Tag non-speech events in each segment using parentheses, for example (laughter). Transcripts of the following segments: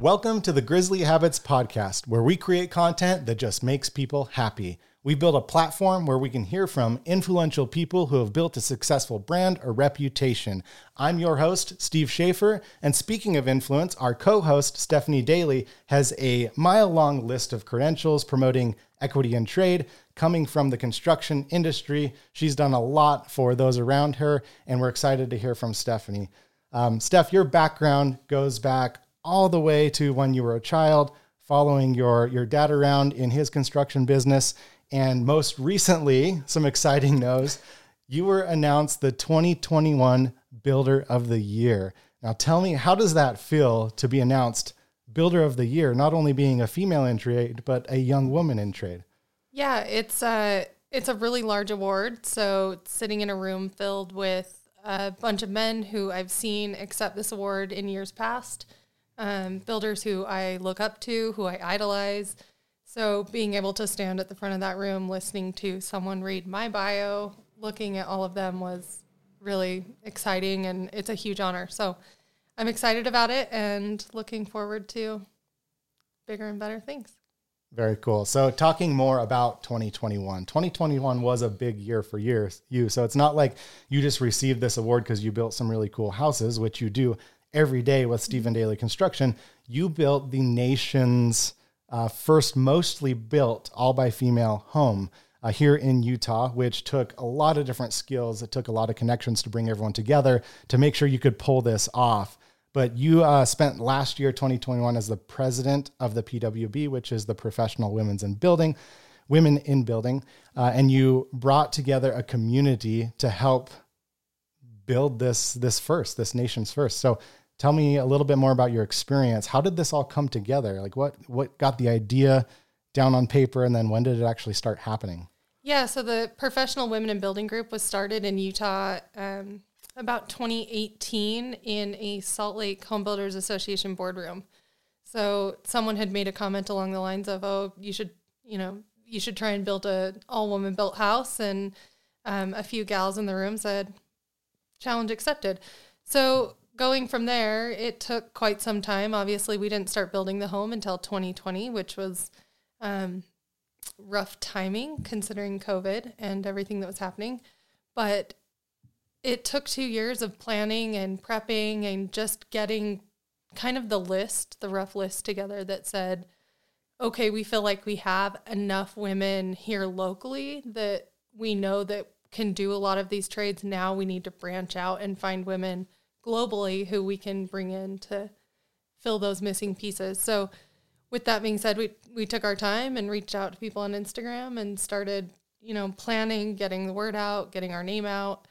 Welcome to the Grizzly Habits Podcast, where we create content that just makes people happy. We build a platform where we can hear from influential people who have built a successful brand or reputation. I'm your host, Steve Shafer, and speaking of influence, our co host, Stephanie Dailey, has a mile long list of credentials promoting equity in trade coming from the construction industry. She's done a lot for those around her, and we're excited to hear from Stephanie. Um, Steph, your background goes back all the way to when you were a child, following your, your dad around in his construction business. And most recently, (laughs) some exciting news you were announced the 2021 Builder of the Year. Now, tell me, how does that feel to be announced Builder of the Year, not only being a female in trade, but a young woman in trade? Yeah, it's a it's a really large award. So sitting in a room filled with a bunch of men who I've seen accept this award in years past, um, builders who I look up to, who I idolize. So being able to stand at the front of that room, listening to someone read my bio, looking at all of them was really exciting, and it's a huge honor. So I'm excited about it and looking forward to bigger and better things. Very cool. So, talking more about 2021. 2021 was a big year for years, you. So, it's not like you just received this award because you built some really cool houses, which you do every day with Stephen Dailey Construction. You built the nation's uh, first mostly built all by female home uh, here in Utah, which took a lot of different skills. It took a lot of connections to bring everyone together to make sure you could pull this off. But you uh, spent last year, 2021, as the president of the PWB, which is the Professional Women's in Building, Women in Building, uh, and you brought together a community to help build this this first, this nation's first. So, tell me a little bit more about your experience. How did this all come together? Like, what what got the idea down on paper, and then when did it actually start happening? Yeah, so the Professional Women in Building group was started in Utah. Um, about 2018 in a Salt Lake Home Builders Association boardroom. So someone had made a comment along the lines of, "Oh, you should, you know, you should try and build a all woman built house." And um, a few gals in the room said, "Challenge accepted." So going from there, it took quite some time. Obviously, we didn't start building the home until 2020, which was um, rough timing considering COVID and everything that was happening. But it took two years of planning and prepping and just getting kind of the list, the rough list together that said, okay, we feel like we have enough women here locally that we know that can do a lot of these trades. Now we need to branch out and find women globally who we can bring in to fill those missing pieces. So, with that being said, we we took our time and reached out to people on Instagram and started, you know, planning, getting the word out, getting our name out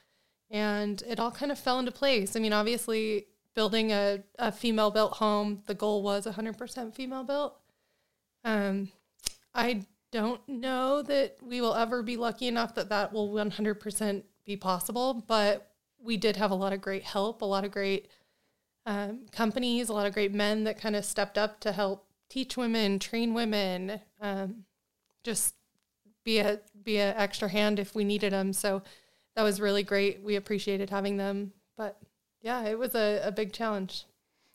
and it all kind of fell into place. I mean, obviously, building a, a female built home, the goal was 100% female built. Um, I don't know that we will ever be lucky enough that that will 100% be possible, but we did have a lot of great help, a lot of great um, companies, a lot of great men that kind of stepped up to help teach women, train women, um, just be a be a extra hand if we needed them. So that was really great. We appreciated having them. But yeah, it was a, a big challenge.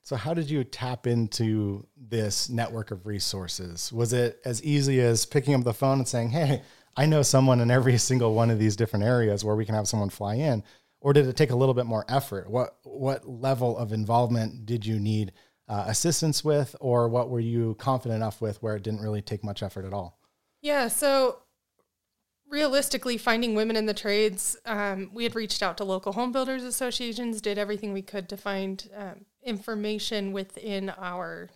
So, how did you tap into this network of resources? Was it as easy as picking up the phone and saying, Hey, I know someone in every (laughs) single one of these different areas where we can have someone fly in? Or did it take a little bit more effort? What, what level of involvement did you need uh, assistance with, or what were you confident enough with where it didn't really take much effort at all? Yeah, so realistically, finding women in the trades, um, we had reached out to local home builders associations, did everything we could to find um, information within our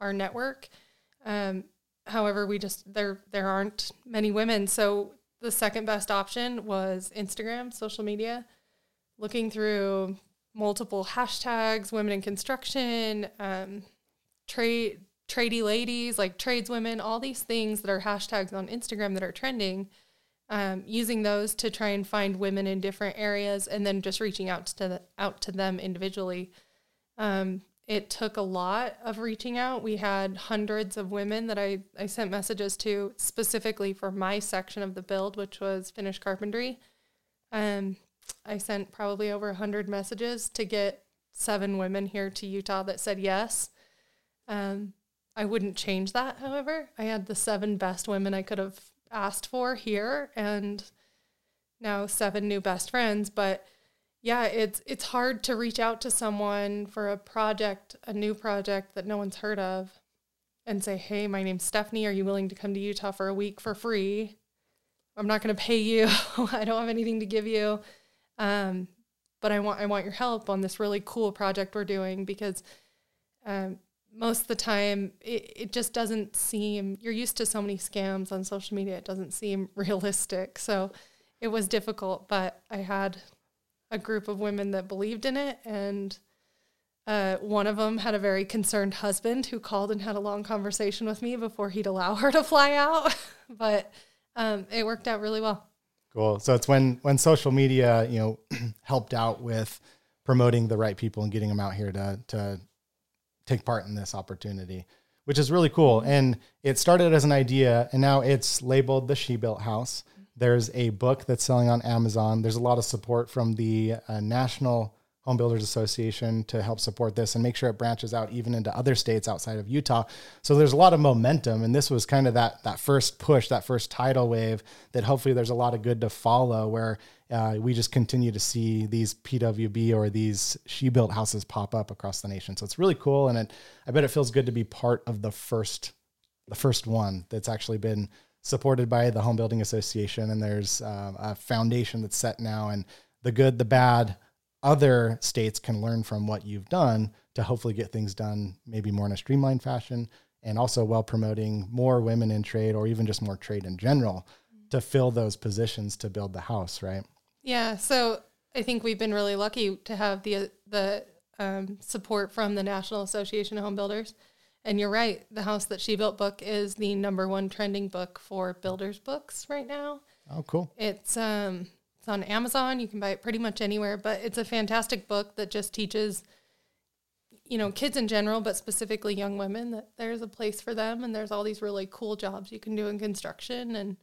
our network. Um, however, we just there there aren't many women, so the second best option was Instagram, social media. Looking through multiple hashtags, women in construction, um, trade tradie ladies, like tradeswomen, all these things that are hashtags on Instagram that are trending um, using those to try and find women in different areas and then just reaching out to the, out to them individually. Um, it took a lot of reaching out. We had hundreds of women that I, I sent messages to specifically for my section of the build, which was finished carpentry. Um, I sent probably over 100 messages to get seven women here to Utah that said yes. Um, I wouldn't change that, however. I had the seven best women I could have asked for here and now seven new best friends. But yeah, it's it's hard to reach out to someone for a project, a new project that no one's heard of, and say, "Hey, my name's Stephanie. Are you willing to come to Utah for a week for free? I'm not going to pay you. (laughs) I don't have anything to give you, um, but I want I want your help on this really cool project we're doing because." Um, most of the time it, it just doesn't seem you're used to so many scams on social media it doesn't seem (laughs) realistic so it was difficult but i had a group of women that believed in it and uh, one of them had a very concerned husband who called and had a long conversation with me before he'd allow (laughs) her to fly out but um, it worked out really well cool so it's when when social media you know (clears throat) helped out with promoting the right people and getting them out here to to take part in this opportunity, which is really cool. And it started as an idea, and now it's labeled the She Built House. There's a book that's selling on Amazon. There's a lot of support from the uh, National Home Builders Association to help support this and make sure it branches out even into other states outside of Utah. So there's a lot of momentum, and this was kind of that that first push, that first tidal wave. That hopefully there's a lot of good to follow, where uh, we just continue to see these PWB or these she built houses pop up across the nation. So it's really cool, and it, I bet it feels good to be part of the first the first one that's actually been supported by the Home Building Association, and there's uh, a foundation that's set now, and the good, the bad other states can learn from what you've done to hopefully get things done maybe more in a streamlined fashion and also while promoting more women in trade or even just more trade in general to fill those positions to build the house right? Yeah so i think we've been really lucky to have the the um, support from the national association of home builders. And you're right the house that she built book is the number one trending book for builders books right now. Oh cool. It's um it's on Amazon. You can buy it pretty much anywhere, but it's a fantastic book that just teaches, you know, kids in general, but specifically young women that there's a place for them and there's all these really cool jobs you can do in construction. And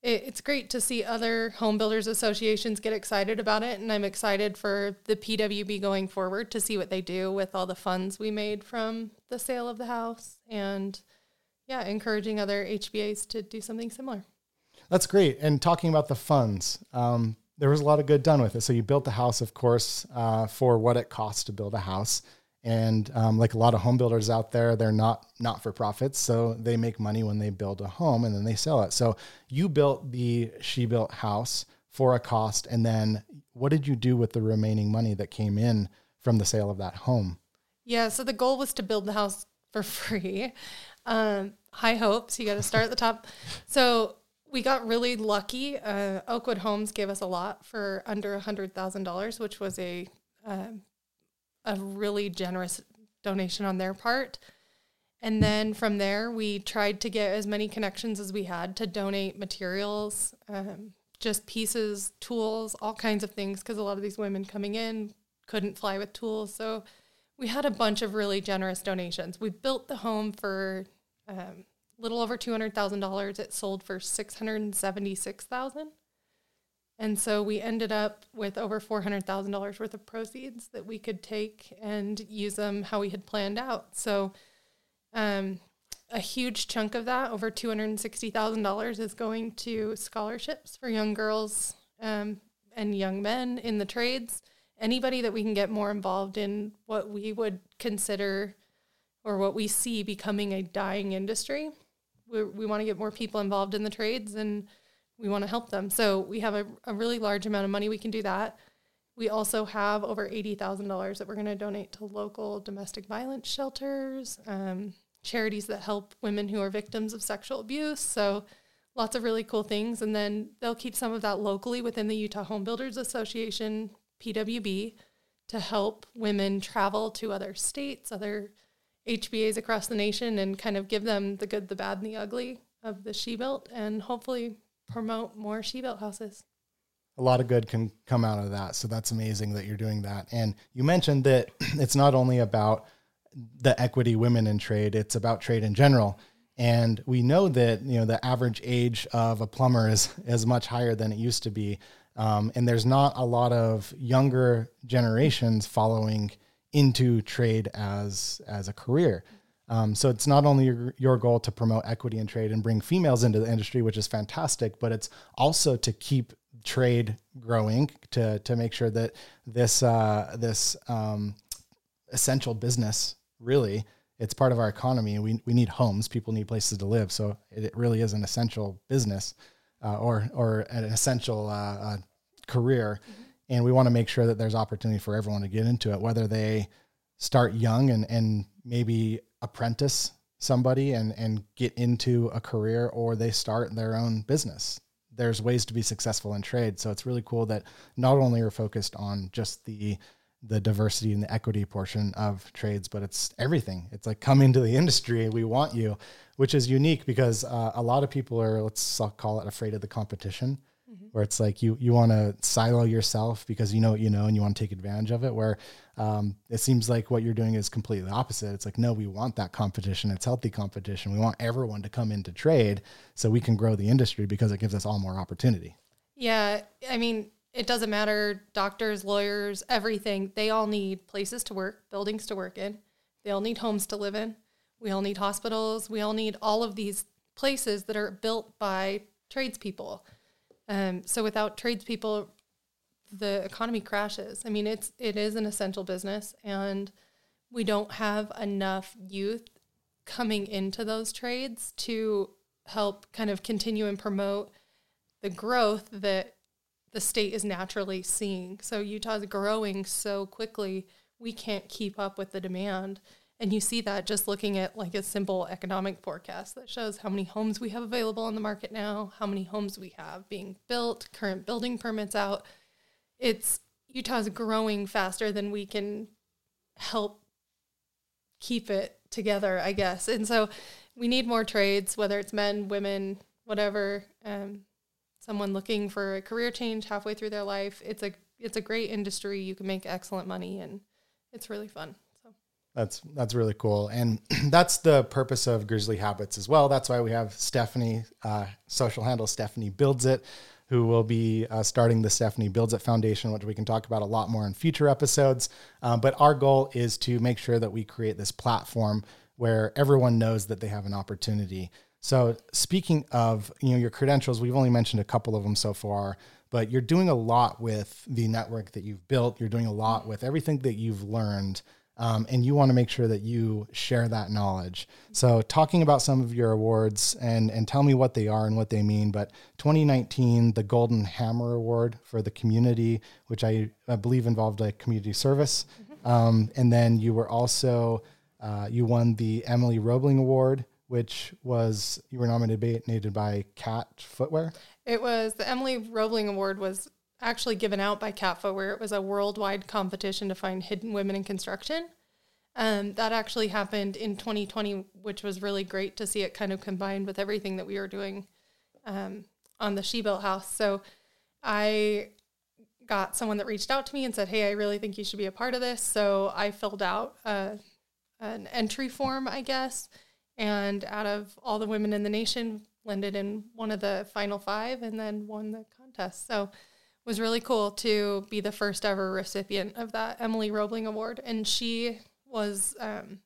it, it's great to see other home builders associations get excited about it. And I'm excited for the PWB going forward to see what they do with all the funds we made from the sale of the house and, yeah, encouraging other HBAs to do something similar. That's great. And talking about the funds, um, there was a lot of good done with it. So you built the house, of course, uh, for what it costs to build a house. And um, like a lot of home builders out there, they're not not for profits, so they make money when they build a home and then they sell it. So you built the she built house for a cost, and then what did you do with the remaining money that came in from the sale of that home? Yeah, so the goal was to build the house for (laughs) free. Um, high hopes. You got to start at the top. So we got really lucky. Uh, Oakwood Homes gave us a lot for under a hundred thousand dollars, which was a uh, a really generous donation on their part. And then from there, we tried to get as many connections as we had to donate materials, um, just pieces, tools, all kinds of things, because a lot of these women coming in couldn't fly with tools. So we had a bunch of really generous donations. We built the home for um, little over $200,000. It sold for 676,000. And so we ended up with over $400,000 worth of proceeds that we could take and use them how we had planned out. So um, a huge chunk of that, over $260,000, is going to scholarships for young girls um, and young men in the trades. Anybody that we can get more involved in what we would consider or what we see becoming a dying industry we, we want to get more people involved in the trades and we want to help them. So we have a, a really large amount of money we can do that. We also have over $80,000 that we're going to donate to local domestic violence shelters, um, charities that help women who are victims of sexual abuse. So lots of really cool things. And then they'll keep some of that locally within the Utah Home Builders Association, PWB, to help women travel to other states, other HBAs across the nation and kind of give them the good, the bad, and the ugly of the she built and hopefully promote more she built houses. A lot of good can come out of that. So that's amazing that you're doing that. And you mentioned that (clears throat) it's not only about the equity women in trade, it's about trade in general. And we know that you know the average age of a plumber is is much higher than it used to be, um, and there's not a lot of younger generations following into trade as as a career. Um, so it's not only your, your goal to promote equity in trade and bring females into the industry, which is fantastic, but it's also to keep trade growing to to make sure that this uh, this um, essential business really it's part of our economy. We we need homes. People need places to live. So it, it really is an essential business uh, or or an essential uh, uh career. Mm-hmm. And we want to make sure that there's opportunity for everyone to get into it, whether they start young and and maybe apprentice somebody and and get into a career or they start their own business. There's ways to be successful in trade so it's really cool that not only are focused on just the the diversity and the equity portion of trades but it's everything. It's like come into the industry we want you which is unique because uh, a lot of people are let's call it afraid of the competition mm-hmm. where it's like you you want to silo yourself because you know what you know and you want to take advantage of it where um, it seems like what you're doing is completely opposite. It's like no we want that competition. It's healthy competition. We want everyone to come into trade so we can grow the industry because it gives us all more opportunity. Yeah i mean it doesn't matter. Doctors lawyers everything they all need places to work buildings to work in. They all need homes to live in. We all need hospitals. We all need all of these places that are built by tradespeople um, so without tradespeople, the economy crashes. I mean, it's it is an essential business, and we don't have enough youth coming into those trades to help kind of continue and promote the growth that the state is naturally seeing. So Utah's growing so quickly, we can't keep up with the demand. And you see that just looking at like a simple economic forecast that shows how many homes we have available on the market now, how many homes we have being built, current building permits out. It's Utah's growing faster than we can help keep it together, I guess. And so we need more trades, whether it's men, women, whatever. Um, someone looking for a career change halfway through their life. It's a it's a great industry. You can make excellent money and it's really fun. That's that's really cool, and (clears throat) that's the purpose of Grizzly Habits as well. That's why we have Stephanie, uh, social handle Stephanie Builds It, who will be uh, starting the Stephanie Builds It Foundation, which we can talk about a lot more in future episodes. Um, but our goal is to make sure that we create this platform where everyone knows that they have an opportunity. So, speaking of you know your credentials, we've only mentioned a couple of them so far, but you're doing a lot with the network that you've built. You're doing a lot with everything that you've learned um, and you want to make sure that you share that knowledge. So, talking about some of your awards and and tell me what they are and what they mean. But 2019, the Golden Hammer Award for the community, which I, I believe involved a community service, mm-hmm. um, and then you were also uh, you won the Emily Roebling Award, which was you were nominated by Cat Footwear. It was the Emily Roebling Award was actually given out by Cat where It was a worldwide competition to find hidden women in construction. Um, that actually happened in 2020, which was really great to see it kind of combined with everything that we were doing um, on the She Built House. So I got someone that reached out to me and said, Hey, I really think you should be a part of this. So I filled out uh, an entry form, I guess. And out of all the women in the nation, landed in one of the final five and then won the contest. So was really cool to be the first ever recipient of that Emily Roebling Award. And she was um,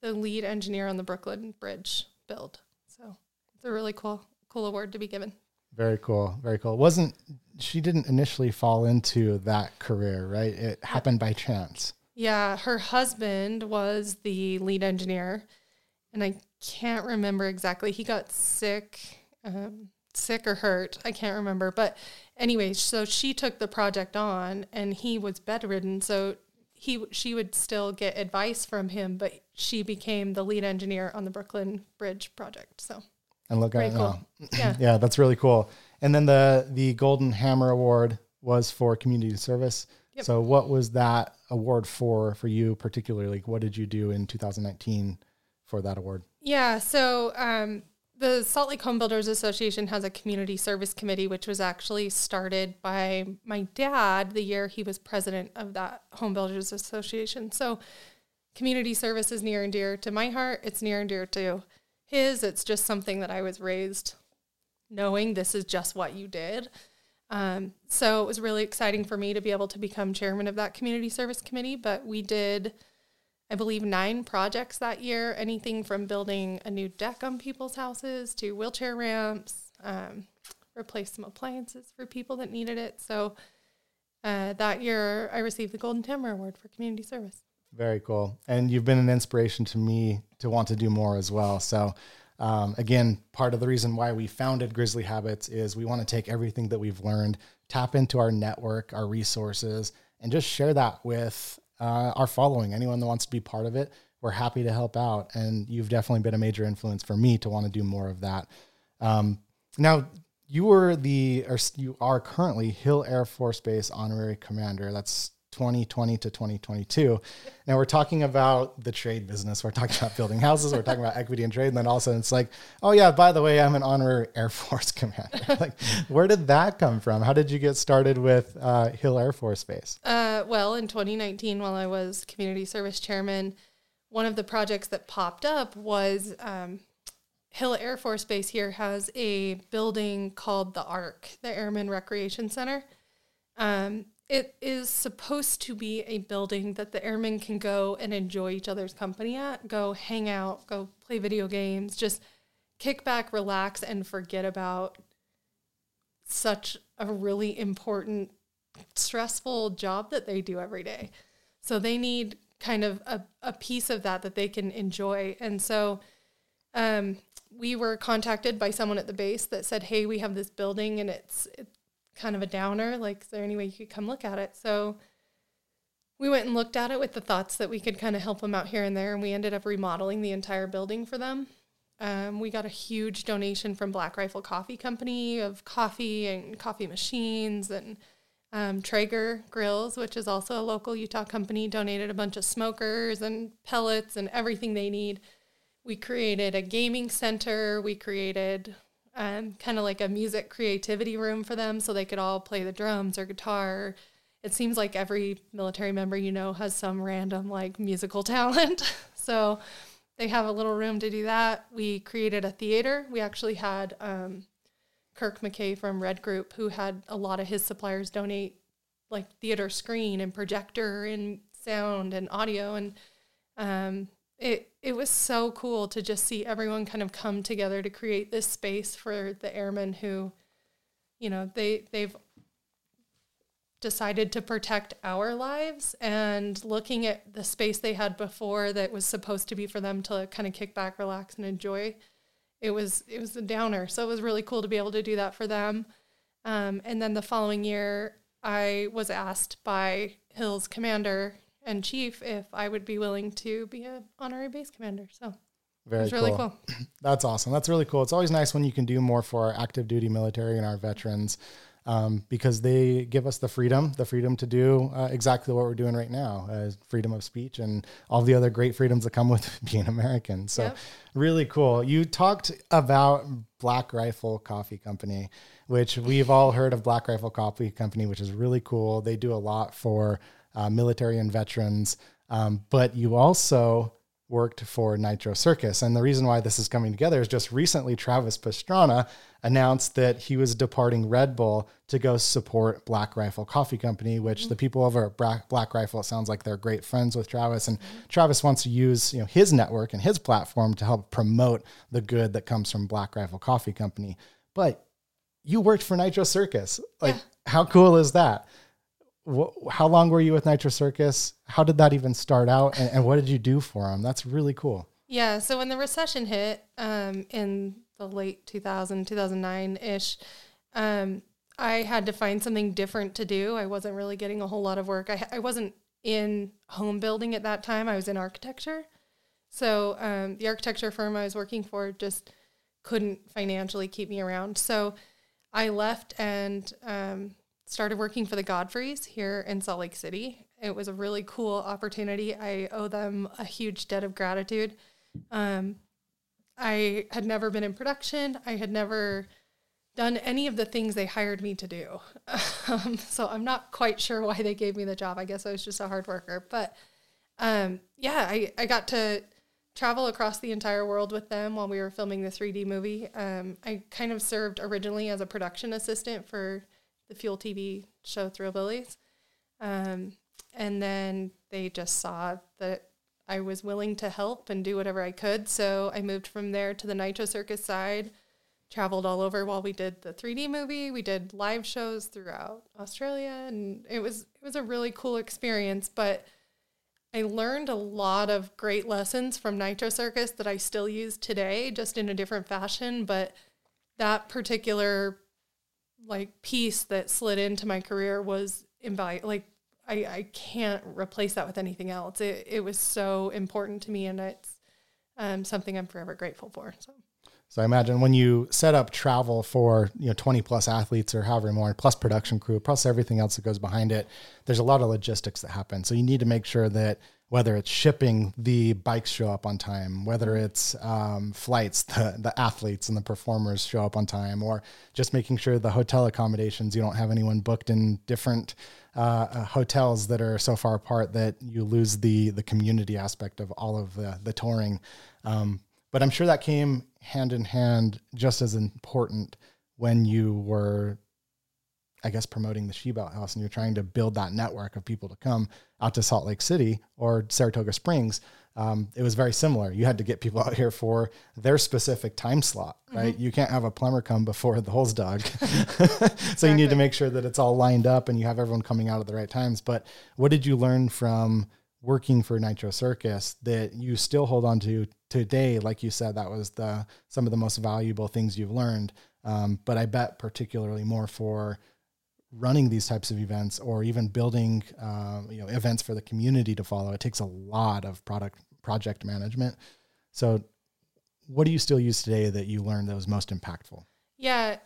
the lead engineer on the Brooklyn Bridge build. So it's a really cool, cool award to be given. Very cool. Very cool. It wasn't she didn't initially fall into that career, right? It happened by chance. Yeah, her husband was the lead engineer, and I can't remember exactly. He got sick, um, sick or hurt. I can't remember, but anyway, so she took the project on and he was bedridden. So he she would still get advice from him, but she became the lead engineer on the Brooklyn Bridge project. So and look at it cool. now. Yeah. (clears throat) yeah, that's really cool. And then the the Golden Hammer Award was for community service. Yep. So what was that award for for you particularly? What did you do in 2019 for that award? Yeah, so um, the Salt Lake Home Builders Association has a community service committee, which was actually started by my dad the year he was president of that Home Builders Association. So, community service is near and dear to my heart. It's near and dear to his. It's just something that I was raised knowing this is just what you did. Um, so, it was really exciting for me to be able to become chairman of that community service committee. But we did I believe, nine projects that year. Anything from building a new deck on people's houses to wheelchair ramps, um, replace some appliances for people that needed it. So uh, that year, I received the Golden Hammer Award for community service. Very cool. And you've been an inspiration to me to want to do more as well. So, um, again, part of the reason why we founded Grizzly Habits is we want to take everything that we've learned, tap into our network, our resources, and just share that with uh, our following. Anyone that wants to be part of it, we're happy to help out. And you've definitely been a major influence for me to want to do more of that. Um, now, you were the, or you are currently Hill Air Force Base honorary commander. That's 2020 to 2022. Now we're talking about the trade business. We're talking about building houses. We're talking about equity and trade. And then all of a sudden it's like, oh yeah, by the way, I'm an honorary Air Force (laughs) commander. (laughs) like, where did that come from? How did you get started with uh, Hill Air Force Base? Uh, well, in 2019, while I was community service chairman, one of the projects that popped up was um, Hill Air Force Base here has a building called the ARC, the Airman Recreation Center. Um, it is supposed to be a building that the airmen can go and enjoy each other's company at, go hang out, go play video games, just kick back, relax, and forget about such a really important, stressful job that they do every day. So they need kind of a, a piece of that that they can enjoy. And so um, we were contacted by someone at the base that said, "Hey, we have this building and it's it's kind of a downer. Like, is there any way you could come look at it?" So we went and looked at it with the thoughts that we could kind of help them out here and there, and we ended up remodeling the entire building for them. Um, we got a huge donation from Black Rifle Coffee Company of coffee and coffee machines and um, Traeger Grills, which is also a local Utah company, donated a bunch of smokers and pellets and everything they need we created a gaming center. We created um, kind of like a music creativity room for them so they could all play the drums or guitar. It seems like every military member you know has some random like musical (laughs) talent. so they have a little room to do that. We created a theater. We actually had um, Kirk McKay from Red Group, who had a lot of his suppliers donate like theater screen and projector and sound and audio. And um, it it was so cool to just see everyone kind of come together to create this space for the airmen who you know they they've decided to protect our lives and looking at the space they had before that was supposed to be for them to kind of kick back relax and enjoy it was it was a downer. So it was really cool to be able to do that for them. Um, and then the following year i was asked by hill's commander and chief if I would be willing to be an honorary base commander. So very it's really cool. cool. (clears throat) That's awesome. That's really cool. It's always nice when you can do more for our active duty military and our veterans um, because they give us the freedom, the freedom to do uh, exactly what we're doing right now, uh, freedom of speech and all the other great freedoms that come (laughs) with being American. So, yep. really cool. You talked about Black Rifle Coffee Company, which we've all heard of Black Rifle Coffee Company, which is really cool. They do a lot for uh, military and veterans. Um, but you also worked for Nitro Circus. And the reason why this is coming together is just recently Travis Pastrana announced that he was departing Red Bull to go support Black Rifle Coffee Company, which mm-hmm. the people over at Black Rifle, it sounds like they're great friends with Travis. And mm-hmm. Travis wants to use you know, his network and his platform to help promote the good that comes from Black Rifle Coffee Company. But you worked for Nitro Circus. Like, yeah. how cool is that? Wh- how long were you with Nitro Circus? How did that even start out? And, and what did you do for them? That's really cool. Yeah. So when the recession hit um, in the late 2000, 2009 ish, um, I had to find something different to do. I wasn't really getting a whole lot of work. I, I wasn't in home building at that time, I was in architecture. So um, the architecture firm I was working for just couldn't financially keep me around. So I left and um, started working for the Godfreys here in Salt Lake City. It was a really cool opportunity. I owe them a huge debt of gratitude. Um, I had never been in production. I had never done any of the things they hired me to do. (laughs) Um, so I'm not quite sure why they gave me the job. I guess I was just a hard worker. But um, yeah, I, I got to travel across the entire world with them while we were filming the 3D movie. Um, I kind of served originally as a production assistant for the Fuel TV show Thrillbillies. Um, and then they just saw that I was willing to help and do whatever I could. So I moved from there to the Nitro Circus side, traveled all over while we did the 3D movie. We did live shows throughout Australia and it was it was a really cool experience, but I learned a lot of great lessons from Nitro Circus that I still use today, just in a different fashion. But that particular like piece that slid into my career was invaluable. Like I, I can't replace that with anything else. It, it was so important to me, and it's um, something I'm forever grateful for. So. So I imagine when you set up travel for you know 20 plus athletes or however more, plus production crew, plus everything else that goes behind it, there's a lot of logistics that happen. So you need to make sure that whether it's shipping, the bikes show up on time, whether it's um, flights, the, the athletes and the performers show up on time, or just making sure the hotel accommodations, you don't have anyone booked in different uh, uh hotels that are so far apart that you lose the the community aspect of all of the, the touring. Um, but I'm sure that came hand in hand, just as important when you were, I guess, promoting the She Built House and you're trying to build that network of people to come out to Salt Lake City or Saratoga Springs. Um, it was very similar. You had to get people (laughs) out here for their specific time slot, right? Mm-hmm. You can't have a plumber come before the dog. (laughs) so exactly. you need to make sure that it's all lined up and you have everyone coming out at the right times. But what did you learn from working for Nitro Circus that you still hold on to today? Like you said, that was the some of the most valuable things you've learned. Um, but I bet particularly more for running these types of events or even building uh, you know events for the community to follow. It takes a lot of product project management. So, what do you still use today that you learned that was most impactful? Yeah,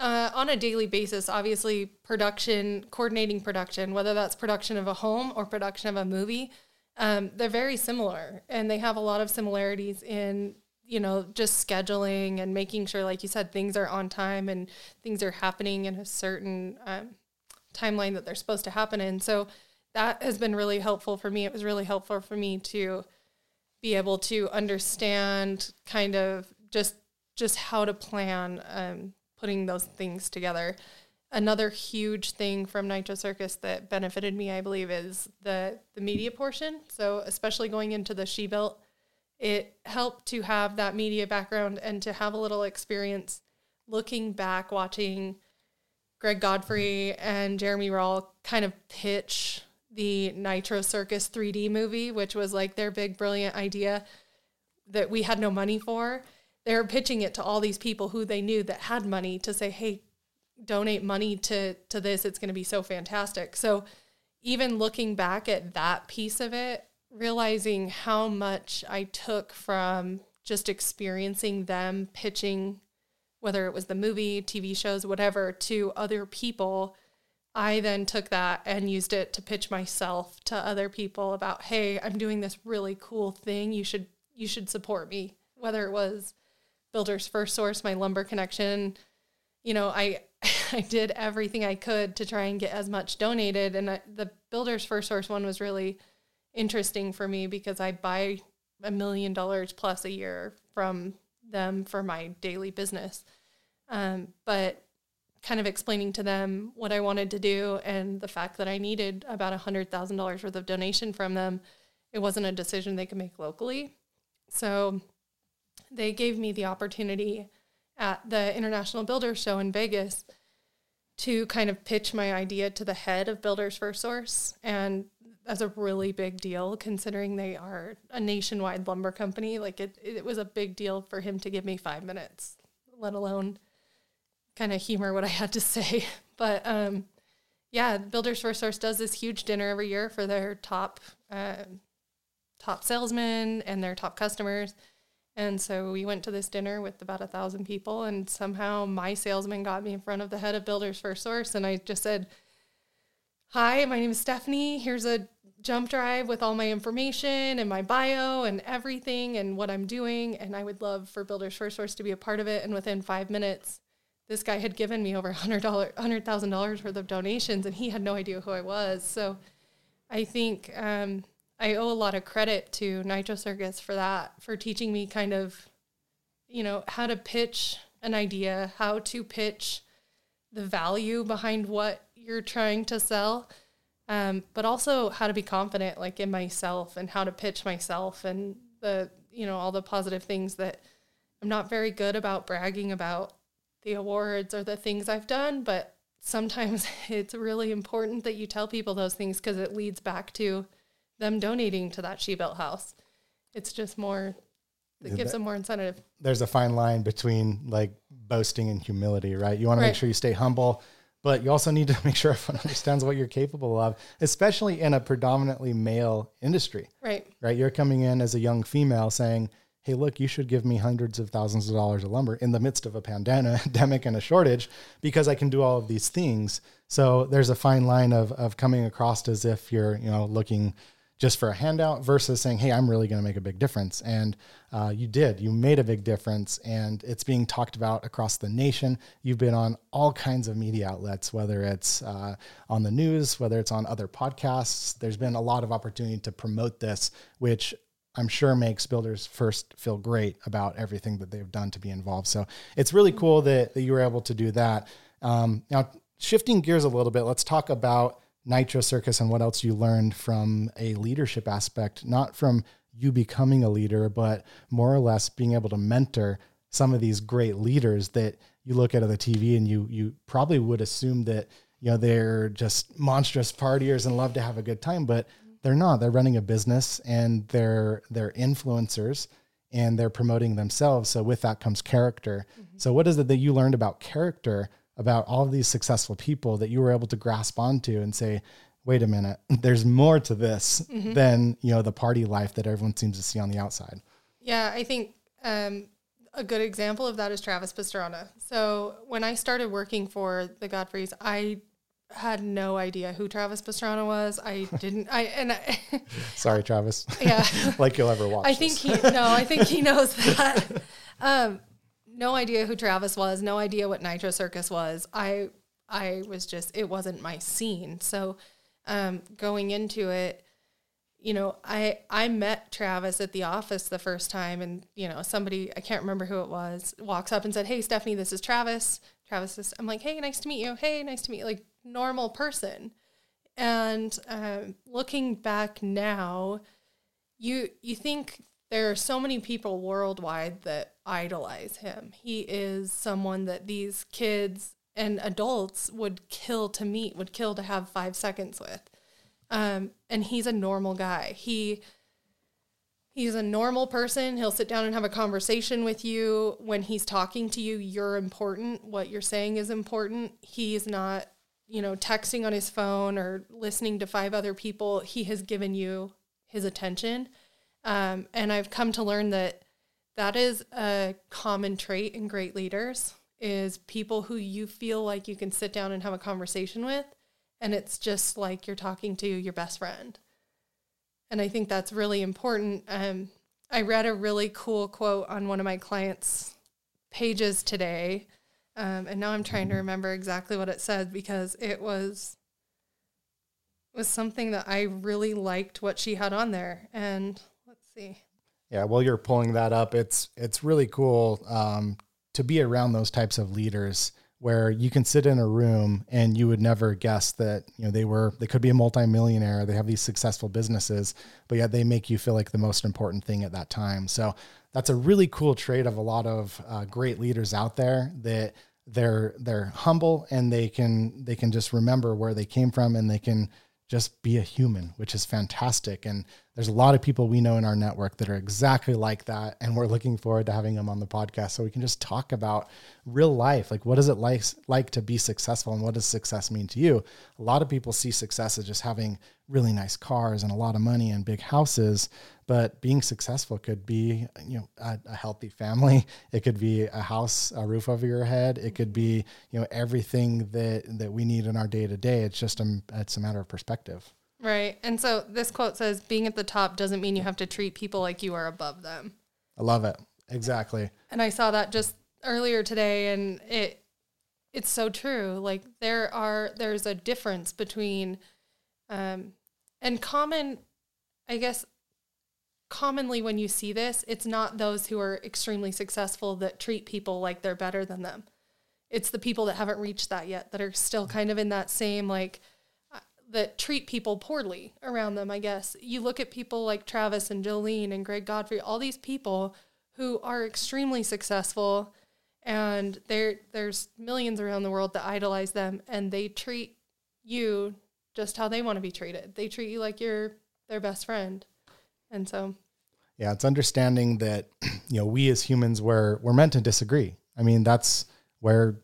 uh, on a daily basis, obviously, production, coordinating production, whether that's production of a home or production of a movie, um, they're very similar and they have a lot of similarities in, you know, just scheduling and making sure, like you said, things are on time and things are happening in a certain um, timeline that they're supposed to happen in. So that has been really helpful for me. It was really helpful for me to be able to understand kind of just just how to plan um, putting those things together. Another huge thing from Nitro Circus that benefited me, I believe, is the the media portion. So especially going into the She Built, it helped to have that media background and to have a little experience looking back, watching Greg Godfrey and Jeremy Rawle kind of pitch the Nitro Circus 3D movie, which was like their big brilliant idea that we had no money for they were pitching it to all these people who they knew that had money to say, hey, donate money to to this. It's going to be so fantastic. So even looking back at that piece of it, realizing how much I took from just experiencing them pitching, whether it was the movie, TV shows, whatever, to other people. I then took that and used it to pitch myself to other people about, hey, I'm doing this really cool thing. You should you should support me. Whether it was Builders First Source, my lumber connection. You know, I (laughs) I did everything I could to try and get as much donated, and I, the Builders First Source one was really interesting for me because I buy a million dollars plus a year from them for my daily business. Um, but kind of explaining to them what I wanted to do and the fact that I needed about a hundred thousand dollars worth of donation from them, it wasn't a decision they could make locally. So they gave me the opportunity at the International Builders Show in Vegas to kind of pitch my idea to the head of Builders First Source. And that's a really big deal considering they are a nationwide lumber company. Like it, it was a big deal for him to give me five minutes, let alone kind of humor what I had to (laughs) say. But um, yeah, Builders First Source does this huge dinner every year for their top uh, top salesmen and their top customers. And so we went to this dinner with about a thousand people, and somehow my salesman got me in front of the head of Builders First Source, and I just said, "Hi, my name is Stephanie. Here's a jump drive with all my information and my bio and everything and what I'm doing, and I would love for Builders First Source to be a part of it." And within five minutes, this guy had given me over hundred dollar, hundred thousand dollars worth of donations, and he had no idea who I was. So, I think. Um, I owe a lot of credit to Nitro Circus for that, for teaching me kind of, you know, how to pitch an idea, how to pitch the value behind what you're trying to sell. Um, but also how to be confident, like in myself, and how to pitch myself, and the you know all the positive things that I'm not very good about bragging about the awards or the things I've done, but sometimes (laughs) it's really important that you tell people those things because it leads back to them donating to that she built house. It's just more it gives them more incentive. There's a fine line between like boasting and humility, right? You want to make sure you stay humble, but you also need to (laughs) make sure everyone understands what you're capable of, especially in a predominantly male industry. Right. Right. You're coming in as a young female saying, Hey, look, you should give me hundreds of thousands of dollars of lumber in the midst of a pandemic (laughs) and a shortage because I can do all of these things. So there's a fine line of, of coming across as if you're, you know, looking just for a handout versus saying, hey, I'm really going to make a big difference. And uh, you did. You made a big difference, and it's being talked about across the nation. You've been on all kinds of media outlets, whether it's uh, on the news, whether it's on other podcasts. There's been a lot of opportunity to promote this, which I'm sure makes builders first feel great about everything that they've done to be involved. So it's really cool that, that you were able to do that. Um, now, shifting gears a little bit, let's talk about Nitro Circus and what else you learned from a leadership aspect, not from you becoming a leader, but more or less being able to mentor some of these great leaders that you look at on the TV and you you probably would assume that you know they're just monstrous partiers and love to have a good time, but they're not. They're running a business and they're they're influencers and they're promoting themselves. So with that comes character. Mm-hmm. So what is it that you learned about character about all of these successful people that you were able to grasp onto and say, wait a minute, (laughs) there's more to this mm-hmm. than, you know, the party life that everyone seems to see on the outside. Yeah, I think um, a good example of that is Travis Pastrana. So when I started working for the Godfreys, I had no idea who Travis Pastrana was. I (laughs) didn't. I and I, (laughs) sorry, Travis. Yeah, like you'll ever watch. I think he. No, I think he knows that. Um, no idea who Travis was, no idea what Nitro Circus was. I I was just it wasn't my scene. So um, going into it, you know, I I met Travis at the office the first time, and you know, somebody I can't remember who it was walks up and said, "Hey, Stephanie, this is Travis." Travis is. I'm like, "Hey, nice to meet you." Hey, nice to meet you. Like normal person. And um, looking back now, you you think there are so many people worldwide that idolize him. He is someone that these kids and adults would kill to meet, would kill to have five seconds with. Um, and he's a normal guy. He he's a normal person. He'll sit down and have a conversation with you. When he's talking to you, you're important. What you're saying is important. He's not, you know, texting on his phone or listening to five other people. He has given you his attention um, and I've come to learn that that is a common trait in great leaders is people who you feel like you can sit down and have a conversation with and it's just like you're talking to your best friend. And I think that's really important. Um, I read a really cool quote on one of my clients' pages today. Um, and now I'm trying to remember exactly what it said because it was was something that I really liked what she had on there. And see. Yeah, while you're pulling that up, it's it's really cool um, to be around those types of leaders where you can sit in a room and you would never guess that you know they were they could be a multimillionaire they have these successful businesses but yet they make you feel like the most important thing at that time so that's a really cool trait of a lot of uh, great leaders out there that they're they're humble and they can they can just remember where they came from and they can just be a human which is fantastic and there's a lot of people we know in our network that are exactly like that and we're looking forward to having them on the podcast so we can just talk about real life. Like what is it like like to be successful and what does success mean to you? A lot of people see success as just having really nice cars and a lot of money and big houses but being successful could be you know a, a healthy family. It could be a house a roof over your head. It could be you know everything that that we need in our day to day it's just a it's a matter of perspective Right. And so this quote says being at the top doesn't mean you have to treat people like you are above them. I love it. Exactly. And I saw that just earlier today and it it's so true. Like there are there's a difference between um and common I guess commonly when you see this, it's not those who are extremely successful that treat people like they're better than them. It's the people that haven't reached that yet that are still kind of in that same like that treat people poorly around them, I guess. You look at people like Travis and Jolene and Greg Godfrey, all these people who are extremely successful and there there's millions around the world that idolize them and they treat you just how they want to be treated. They treat you like you're their best friend. And so yeah, it's understanding that (clears throat) you know we as humans we're we're meant to disagree. I mean, that's where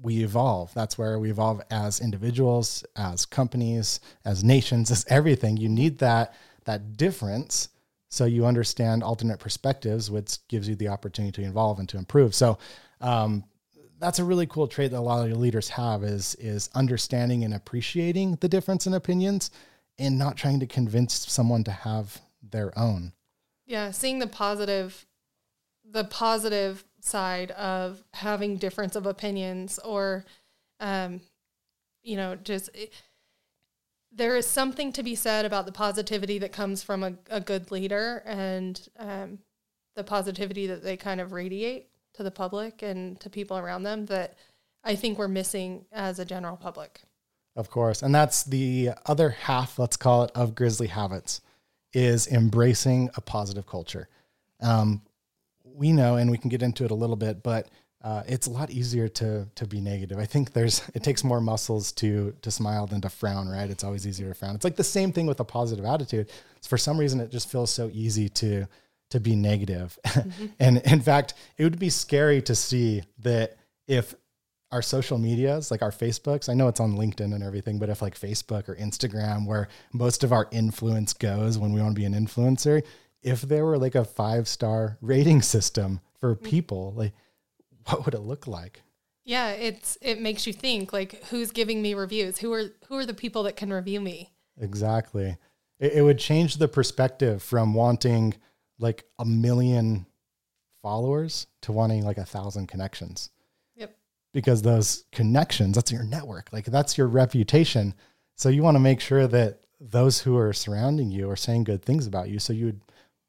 we evolve. That's where we evolve as individuals, as companies, as nations, (laughs) as everything. You need that that difference so you understand alternate perspectives, which gives you the opportunity to evolve and to improve. So um, that's a really cool trait that a lot of your leaders have is is understanding and appreciating the difference in opinions and not trying to convince someone to have their own. Yeah, seeing the positive the positive side of having difference of opinions or um you know just it, there is something to be said about the positivity that comes from a, a good leader and um, the positivity that they kind of radiate to the public and to people around them that I think we're missing as a general public. Of course. And that's the other half, let's call it, of Grizzly Habits is embracing a positive culture. Um, we know, and we can get into it a little bit, but uh, it's a lot easier to to be negative. I think there's (laughs) it takes more muscles to to smile than to frown, right? It's always easier to frown. It's like the same thing with a positive attitude. It's for some reason it just feels so easy to to be negative. (laughs) Mm-hmm. and in fact, it would be scary to see that if our social medias, like our Facebooks, I know it's on LinkedIn and everything, but if like Facebook or Instagram, where most of our influence goes when we want to be an influencer, if there were like a five star rating system for mm. people, like what would it look like? Yeah, it's it makes you think like who's giving me reviews? Who are who are the people that can review me? Exactly. It, it would change the perspective from wanting like a million followers to wanting like a thousand connections. Yep. Because those connections, that's your network. Like that's your reputation. So you want to make sure that those who are surrounding you are saying good things about you. So you would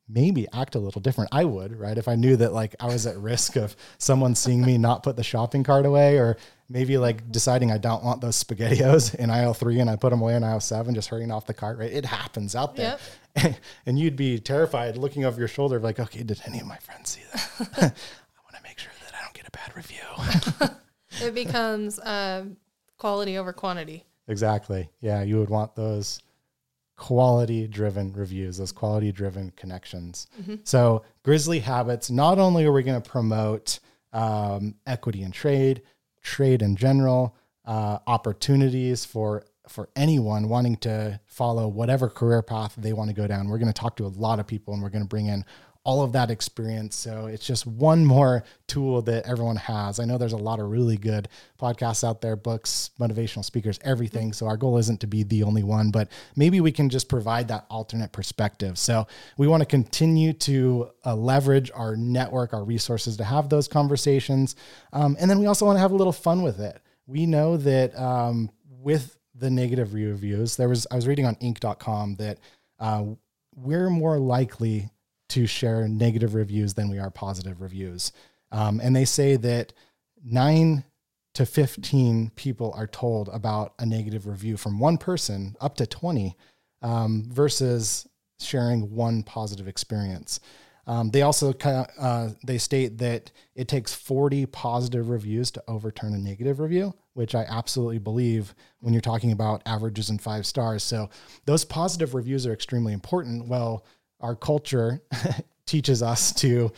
maybe act a little different. I would, right? If I knew that like I was at risk of someone seeing me not put the shopping cart away or maybe like deciding I don't want those spaghettios in aisle three and I put them away in aisle seven, just hurrying off the cart, right? It happens out there. Yep. (laughs) and you'd be terrified looking over your shoulder, like, okay, did any of my friends see that? (laughs) I want to make sure that I don't get a bad review. (laughs) it becomes uh, quality over quantity. Exactly. Yeah. You would want those quality driven reviews, those quality driven connections. Mm-hmm. So, Grizzly Habits, not only are we going to promote um, equity and trade, trade in general, uh, opportunities for for anyone wanting to follow whatever career path they want to go down. We're going to talk to a lot of people and we're going to bring in all of that experience. So it's just one more tool that everyone has. I know there's a lot of really good podcasts out there, books, motivational speakers, everything. So our goal isn't to be the only one, but maybe we can just provide that alternate perspective. So we want to continue to uh, leverage our network, our resources to have those conversations. Um, and then we also want to have a little fun with it. We know that um, with the negative reviews, there was, I was reading on inc.com that uh, we're more likely to share negative reviews than we are positive reviews. Um, and they say that nine to 15 people are told about a negative review from one person up to 20 um, versus sharing one positive experience. Um, they also uh, they state that it takes 40 positive reviews to overturn a negative review, which I absolutely believe when you're talking about averages and five stars. So those positive reviews are extremely important. Well, our culture (laughs) teaches us to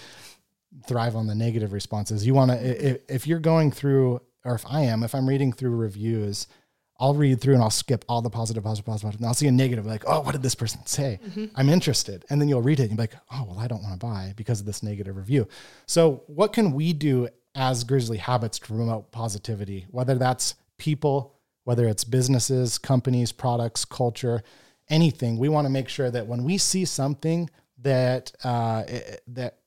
thrive on the negative responses. You want to, if, if you're going through, or if I am, if I'm reading through reviews, I'll read through and I'll skip all the positive, positive, positive, and I'll see a negative, like, oh, what did this person say? Mm-hmm. I'm interested. And then you'll read it and you'll be like, oh, well, I don't want to buy because of this negative review. So, what can we do as Grizzly Habits to promote positivity, whether that's people, whether it's businesses, companies, products, culture? Anything, we want to make sure that when we see something that uh, it, that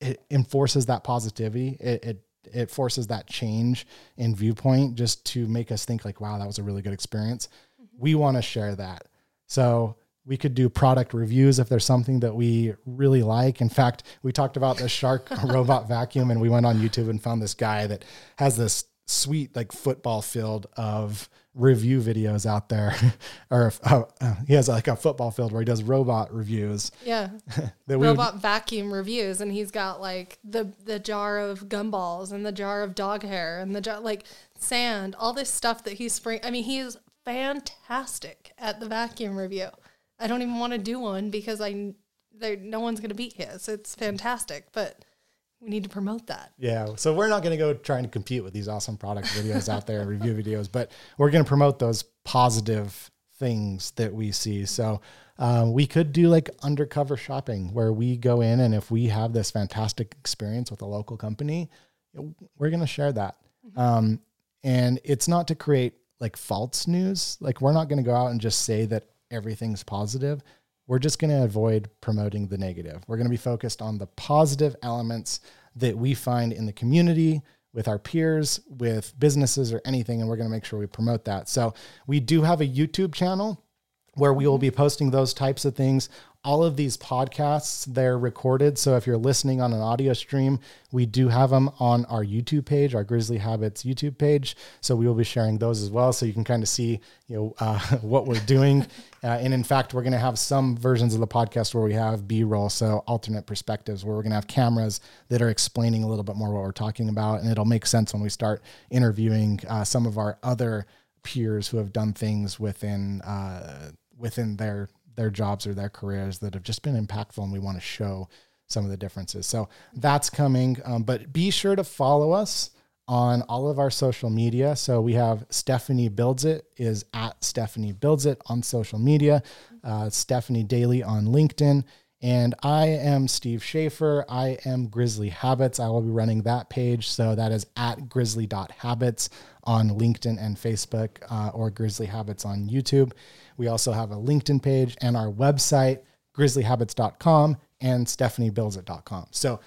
it enforces that positivity, it, it it forces that change in viewpoint just to make us think like, wow, that was a really good experience. Mm-hmm. We want to share that. So we could do product reviews if there's something that we really like. In fact, we talked about the Shark (laughs) robot vacuum and we went on YouTube and found this guy that has this sweet like football field of review videos out there, (laughs) or uh, uh, he has like a football field where he does robot reviews. Yeah. (laughs) That we would- Robot vacuum reviews, and he's got like the the jar of gumballs and the jar of dog hair and the jar like sand, all this stuff that he's spring. I mean, he's fantastic at the vacuum review. I don't even want to do one because I there no one's gonna beat his. It's fantastic, but we need to promote that. Yeah, so we're not going to go trying to compete with these awesome product videos out there, review videos, but we're going to promote those positive things that we see. So uh, we could do like undercover shopping where we go in and if we have this fantastic experience with a local company, we're going to share that. Um, and it's not to create like false news. Like we're not going to go out and just say that everything's positive. We're just going to avoid promoting the negative. We're going to be focused on the positive elements that we find in the community with our peers, with businesses or anything, and we're going to make sure we promote that. So we do have a YouTube channel where we will be posting those types of things. All of these podcasts, they're recorded. So if you're listening on an audio stream, we do have them on our YouTube page, our Grizzly Habits YouTube page. So we will be sharing those as well. So you can kind of see, you know, uh, (laughs) what we're doing. (laughs) uh, and in fact, we're going to have some versions of the podcast where we have B-roll, so alternate perspectives, where we're going to have cameras that are explaining a little bit more what we're talking about. And it'll make sense when we start interviewing uh, some of our other peers who have done things within uh, within their their jobs or their careers that have just been impactful and we want to show some of the differences. So that's coming um, but be sure to follow us on all of our social media. So we have stephanie builds it is at stephanie builds it on social media uh, stephanie dailey on linkedin and I am Steve Shafer. I am Grizzly Habits. I will be running that page. So that is at grizzly.habits on LinkedIn and Facebook uh, or Grizzly Habits on YouTube. We also have a LinkedIn page and our website, grizzlyhabits.com and stephaniebuildsit.com. So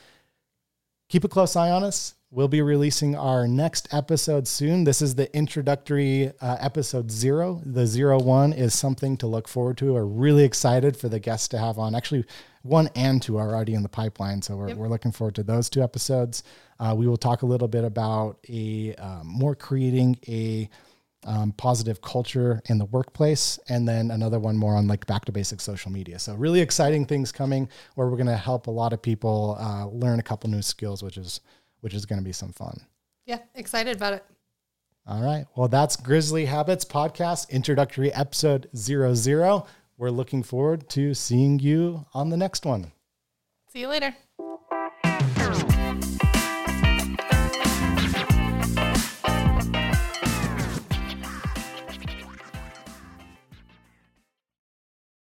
keep a close eye on us. We'll be releasing our next episode soon. This is the introductory uh, episode zero. The zero one is something to look forward to. We're really excited for the guests to have on. Actually, one and two are already in the pipeline, so we're, we're looking forward to those two episodes. Uh, we will talk a little bit about a um, more creating a um, positive culture in the workplace, and then another one more on like back to basic social media. So really exciting things coming where we're going to help a lot of people uh, learn a couple new skills, which is which is going to be some fun. Yeah, excited about it. All right. Well, that's Grizzly Habits Podcast, introductory episode zero zero. We're looking forward to seeing you on the next one. See you later.